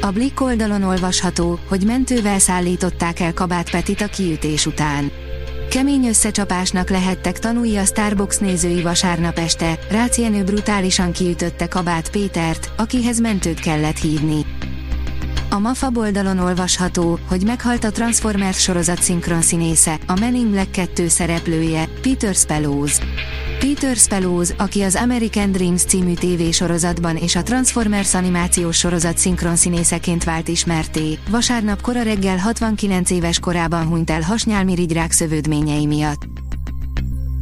A Blick oldalon olvasható, hogy mentővel szállították el Kabát Petit a kiütés után. Kemény összecsapásnak lehettek tanulni a Starbucks nézői vasárnap este, Rácienő brutálisan kiütötte Kabát Pétert, akihez mentőt kellett hívni. A MAFA oldalon olvasható, hogy meghalt a Transformers sorozat szinkronszínésze, a Men in Black 2 szereplője, Peter Spellows. Peter Spellows, aki az American Dreams című tévésorozatban és a Transformers animációs sorozat szinkronszínészeként vált ismerté, vasárnap kora reggel 69 éves korában hunyt el hasnyálmirigyrák szövődményei miatt.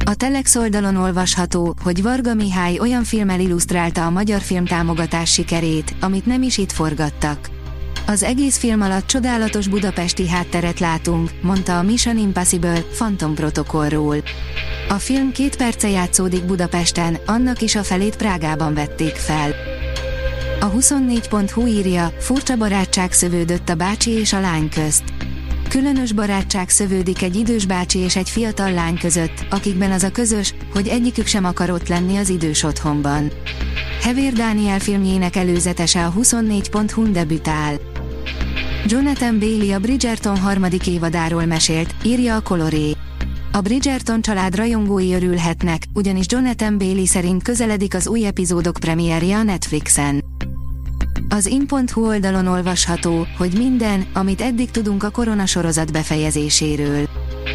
A Telex oldalon olvasható, hogy Varga Mihály olyan filmmel illusztrálta a magyar film támogatás sikerét, amit nem is itt forgattak. Az egész film alatt csodálatos budapesti hátteret látunk, mondta a Mission Impossible Phantom protokollról. A film két perce játszódik Budapesten, annak is a felét Prágában vették fel. A 24.hu írja, furcsa barátság szövődött a bácsi és a lány közt. Különös barátság szövődik egy idős bácsi és egy fiatal lány között, akikben az a közös, hogy egyikük sem akar ott lenni az idős otthonban. Hevér Dániel filmjének előzetese a 24.hu debütál. Jonathan Bailey a Bridgerton harmadik évadáról mesélt, írja a Coloré. A Bridgerton család rajongói örülhetnek, ugyanis Jonathan Bailey szerint közeledik az új epizódok premierje a Netflixen. Az in.hu oldalon olvasható, hogy minden, amit eddig tudunk a korona sorozat befejezéséről.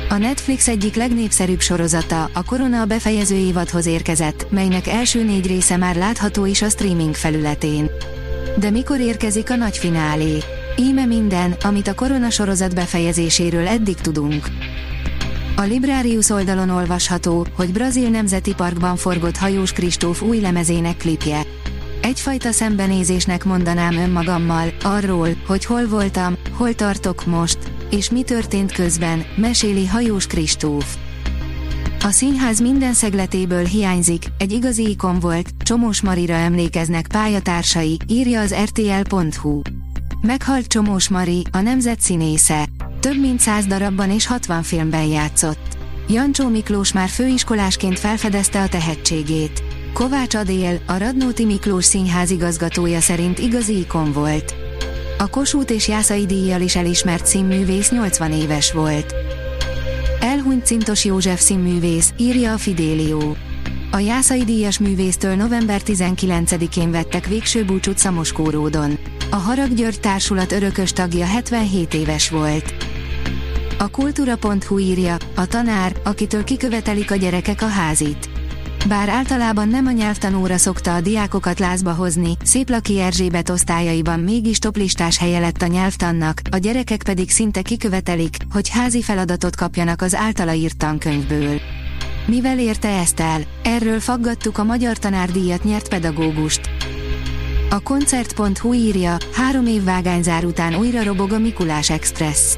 A Netflix egyik legnépszerűbb sorozata, a Korona a befejező évadhoz érkezett, melynek első négy része már látható is a streaming felületén. De mikor érkezik a nagy finálé? Íme minden, amit a korona sorozat befejezéséről eddig tudunk. A Librarius oldalon olvasható, hogy Brazil Nemzeti Parkban forgott hajós Kristóf új lemezének klipje. Egyfajta szembenézésnek mondanám önmagammal, arról, hogy hol voltam, hol tartok most, és mi történt közben, meséli hajós Kristóf. A színház minden szegletéből hiányzik, egy igazi ikon volt, Csomós Marira emlékeznek pályatársai, írja az rtl.hu. Meghalt Csomós Mari, a nemzet színésze. Több mint száz darabban és 60 filmben játszott. Jancsó Miklós már főiskolásként felfedezte a tehetségét. Kovács Adél, a Radnóti Miklós színház igazgatója szerint igazi ikon volt. A Kossuth és Jászai díjjal is elismert színművész 80 éves volt. Elhunyt Cintos József színművész, írja a Fidélió. A Jászai díjas művésztől november 19-én vettek végső búcsút Szamoskóródon. A Harag György társulat örökös tagja 77 éves volt. A kultúra.hu írja, a tanár, akitől kikövetelik a gyerekek a házit. Bár általában nem a nyelvtanóra szokta a diákokat lázba hozni, Széplaki Erzsébet osztályaiban mégis toplistás helye lett a nyelvtannak, a gyerekek pedig szinte kikövetelik, hogy házi feladatot kapjanak az általa írt tankönyvből. Mivel érte ezt el? Erről faggattuk a Magyar Tanárdíjat nyert pedagógust. A koncert.hu írja, három év vágányzár után újra robog a Mikulás Express.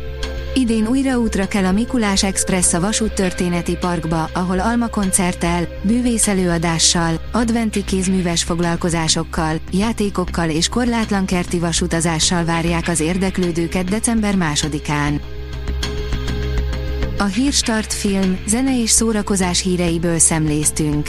Idén újra útra kell a Mikulás Express a Vasút Történeti Parkba, ahol Alma koncerttel, bűvészelőadással, adventi kézműves foglalkozásokkal, játékokkal és korlátlan kerti vasutazással várják az érdeklődőket december másodikán. A Hírstart film, zene és szórakozás híreiből szemléztünk.